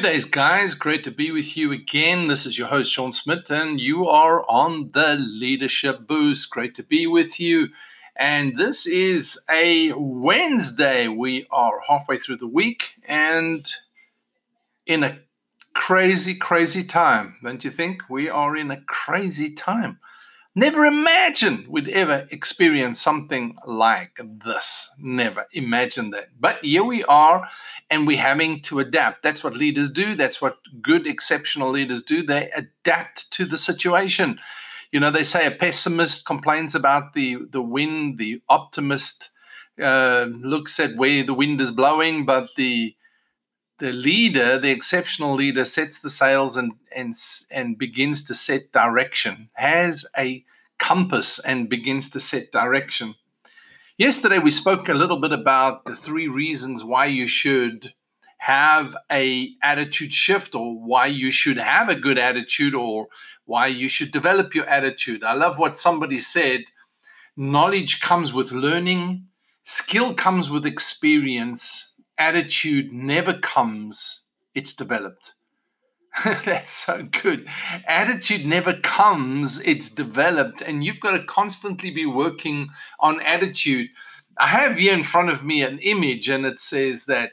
Good days, guys. Great to be with you again. This is your host, Sean Smith, and you are on the Leadership Boost. Great to be with you. And this is a Wednesday. We are halfway through the week and in a crazy, crazy time, don't you think? We are in a crazy time. Never imagined we'd ever experience something like this. Never imagined that. But here we are, and we're having to adapt. That's what leaders do. That's what good, exceptional leaders do. They adapt to the situation. You know, they say a pessimist complains about the, the wind, the optimist uh, looks at where the wind is blowing, but the the leader, the exceptional leader, sets the sails and and and begins to set direction, has a compass and begins to set direction. Yesterday we spoke a little bit about the three reasons why you should have a attitude shift or why you should have a good attitude or why you should develop your attitude. I love what somebody said, knowledge comes with learning, skill comes with experience, attitude never comes, it's developed. That's so good. Attitude never comes, it's developed, and you've got to constantly be working on attitude. I have here in front of me an image, and it says that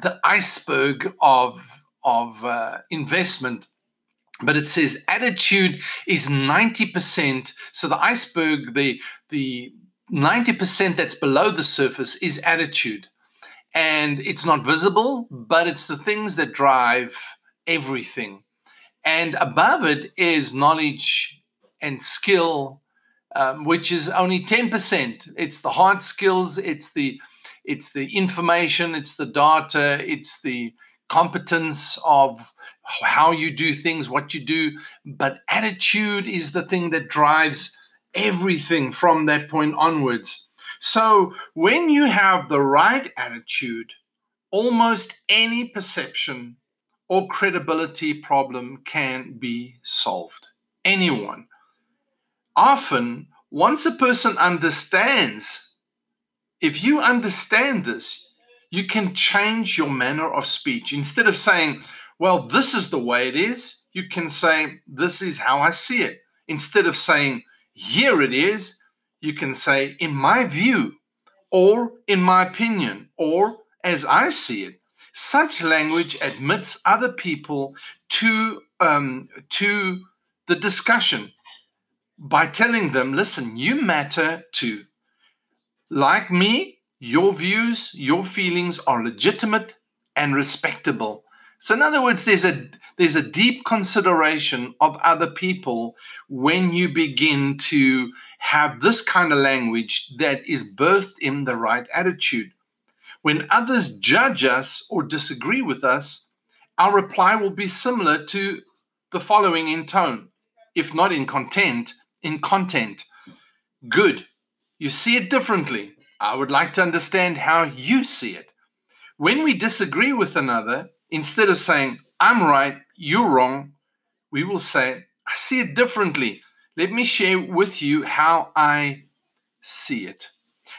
the iceberg of, of uh, investment but it says attitude is 90% so the iceberg the the 90% that's below the surface is attitude and it's not visible, but it's the things that drive everything. And above it is knowledge and skill, um, which is only 10%. It's the hard skills, it's the it's the information, it's the data, it's the competence of how you do things, what you do. But attitude is the thing that drives everything from that point onwards. So when you have the right attitude, almost any perception or credibility problem can be solved. Anyone. Often, once a person understands, if you understand this, you can change your manner of speech. Instead of saying, well, this is the way it is, you can say, this is how I see it. Instead of saying, here it is, you can say, in my view, or in my opinion, or as I see it. Such language admits other people to, um, to the discussion by telling them, listen, you matter too. Like me, your views, your feelings are legitimate and respectable. So in other words, there's a there's a deep consideration of other people when you begin to have this kind of language that is birthed in the right attitude. When others judge us or disagree with us, our reply will be similar to the following in tone, if not in content, in content. Good. You see it differently. I would like to understand how you see it. When we disagree with another, instead of saying, I'm right, you're wrong, we will say, I see it differently. Let me share with you how I see it.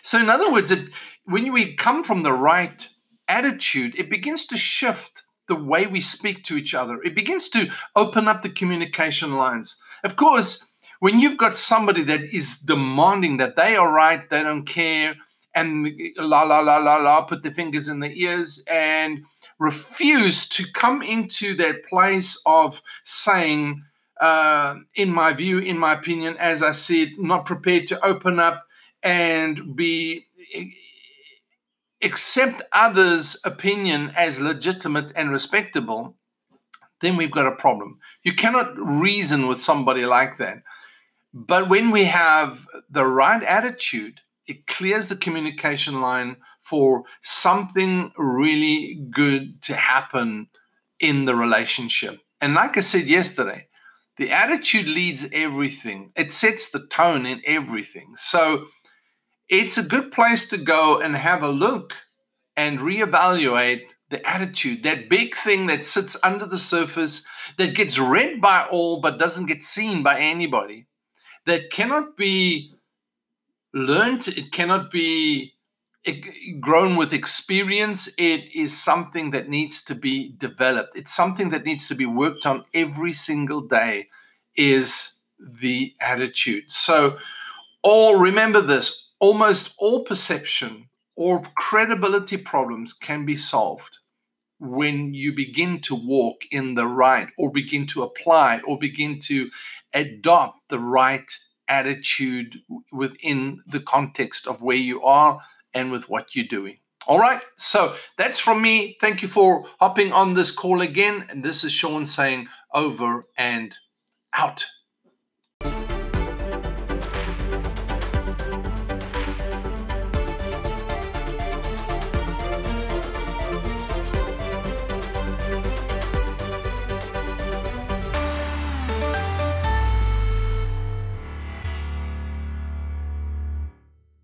So, in other words, it, when we come from the right attitude, it begins to shift the way we speak to each other. It begins to open up the communication lines. Of course, when you've got somebody that is demanding that they are right, they don't care, and la la la la la, put their fingers in their ears and refuse to come into that place of saying, uh, in my view, in my opinion, as I said, not prepared to open up and be accept others' opinion as legitimate and respectable, then we've got a problem. You cannot reason with somebody like that. But when we have the right attitude, it clears the communication line for something really good to happen in the relationship. And like I said yesterday, the attitude leads everything, it sets the tone in everything. So it's a good place to go and have a look and reevaluate the attitude, that big thing that sits under the surface, that gets read by all but doesn't get seen by anybody, that cannot be learned, it cannot be grown with experience. It is something that needs to be developed. It's something that needs to be worked on every single day, is the attitude. So, all remember this almost all perception or credibility problems can be solved when you begin to walk in the right or begin to apply or begin to adopt the right attitude within the context of where you are and with what you're doing. All right, so that's from me. Thank you for hopping on this call again. And this is Sean saying over and out.